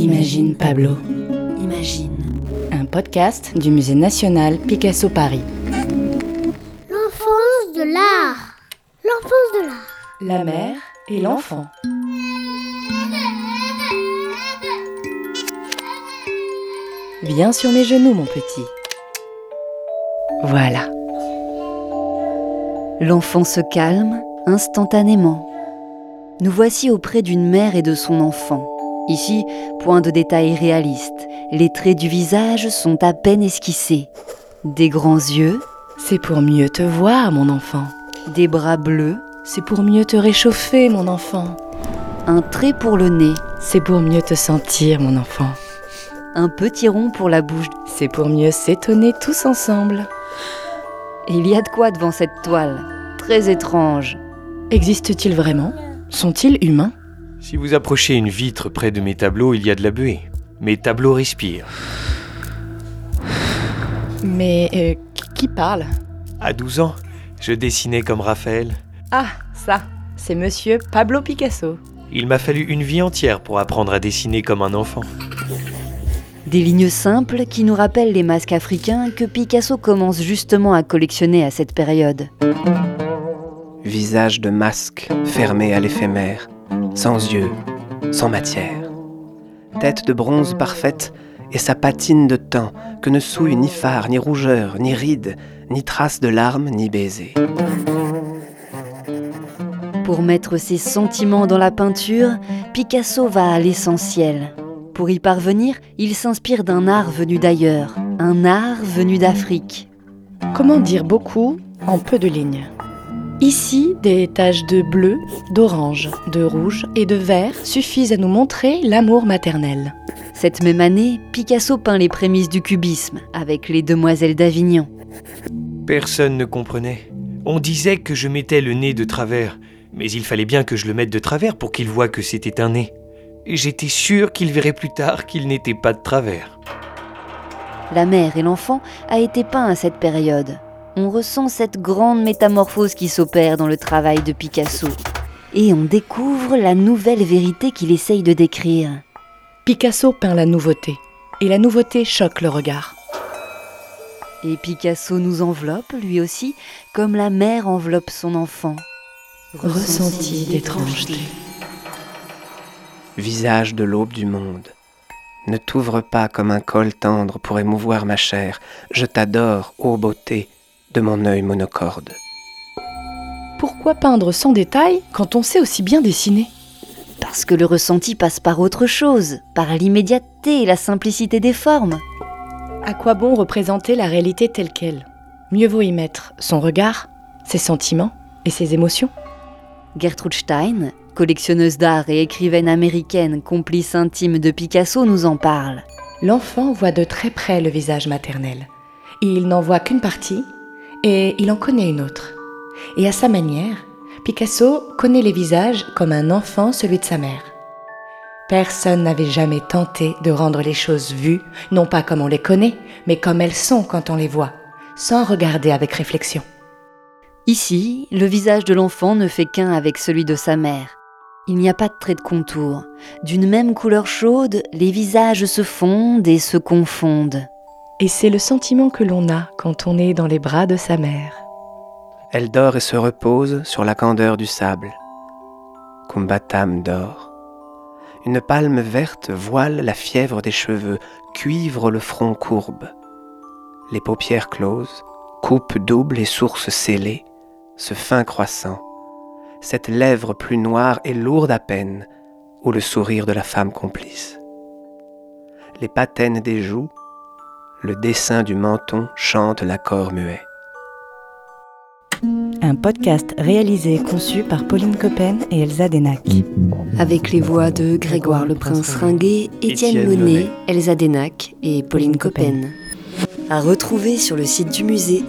Imagine Pablo. Imagine. Un podcast du Musée national Picasso Paris. L'enfance de l'art. L'enfance de l'art. La mère et l'enfant. Viens sur mes genoux, mon petit. Voilà. L'enfant se calme instantanément. Nous voici auprès d'une mère et de son enfant. Ici, point de détail réaliste. Les traits du visage sont à peine esquissés. Des grands yeux, C'est pour mieux te voir, mon enfant. des bras bleus, C'est pour mieux te réchauffer, mon enfant. un trait pour le nez, C'est pour mieux te sentir, mon enfant. un petit rond pour la bouche. C'est pour mieux s'étonner tous ensemble. Et il y a de quoi devant cette toile. Très étrange. Existe-t-il vraiment? Sont-ils humains? Si vous approchez une vitre près de mes tableaux, il y a de la buée. Mes tableaux respirent. Mais euh, qui- qui parle? À 12 ans, je dessinais comme Raphaël. Ah, ça, c'est monsieur Pablo Picasso. Il m'a fallu une vie entière pour apprendre à dessiner comme un enfant. Des lignes simples qui nous rappellent les masques africains que Picasso commence justement à collectionner à cette période. Visage de masque fermé à l'éphémère, sans yeux, sans matière. Tête de bronze parfaite et sa patine de temps que ne souille ni phare, ni rougeur, ni ride, ni trace de larmes, ni baiser. Pour mettre ses sentiments dans la peinture, Picasso va à l'essentiel. Pour y parvenir, il s'inspire d'un art venu d'ailleurs, un art venu d'Afrique. Comment dire beaucoup en peu de lignes? Ici, des taches de bleu, d'orange, de rouge et de vert suffisent à nous montrer l'amour maternel. Cette même année, Picasso peint les prémices du cubisme avec les Demoiselles d'Avignon. Personne ne comprenait. On disait que je mettais le nez de travers, mais il fallait bien que je le mette de travers pour qu'il voie que c'était un nez. Et J'étais sûr qu'il verrait plus tard qu'il n'était pas de travers. La mère et l'enfant a été peint à cette période. On ressent cette grande métamorphose qui s'opère dans le travail de Picasso. Et on découvre la nouvelle vérité qu'il essaye de décrire. Picasso peint la nouveauté, et la nouveauté choque le regard. Et Picasso nous enveloppe, lui aussi, comme la mère enveloppe son enfant. Ressenti d'étrangeté. Visage de l'aube du monde. Ne t'ouvre pas comme un col tendre pour émouvoir ma chair. Je t'adore, ô beauté, de mon œil monocorde. Pourquoi peindre sans détail quand on sait aussi bien dessiner? Parce que le ressenti passe par autre chose, par l'immédiateté et la simplicité des formes. À quoi bon représenter la réalité telle qu'elle? Mieux vaut y mettre son regard, ses sentiments et ses émotions. Gertrude Stein, collectionneuse d'art et écrivaine américaine, complice intime de Picasso, nous en parle. L'enfant voit de très près le visage maternel. Il n'en voit qu'une partie et il en connaît une autre. Et à sa manière, Picasso connaît les visages comme un enfant celui de sa mère. Personne n'avait jamais tenté de rendre les choses vues, non pas comme on les connaît, mais comme elles sont quand on les voit, sans regarder avec réflexion. Ici, le visage de l'enfant ne fait qu'un avec celui de sa mère. Il n'y a pas de trait de contour. D'une même couleur chaude, les visages se fondent et se confondent. Et c'est le sentiment que l'on a quand on est dans les bras de sa mère. Elle dort et se repose sur la candeur du sable. Kumbatam dort. Une palme verte voile la fièvre des cheveux, cuivre le front courbe. Les paupières closes, coupe double et source scellée, ce fin croissant, cette lèvre plus noire et lourde à peine, ou le sourire de la femme complice. Les patènes des joues, le dessin du menton chante l'accord muet. Un podcast réalisé et conçu par Pauline Coppen et Elsa Denac. Avec les voix de Grégoire le Prince Ringuet, Étienne Monet. Elsa Denac et Pauline Coppen. À retrouver sur le site du musée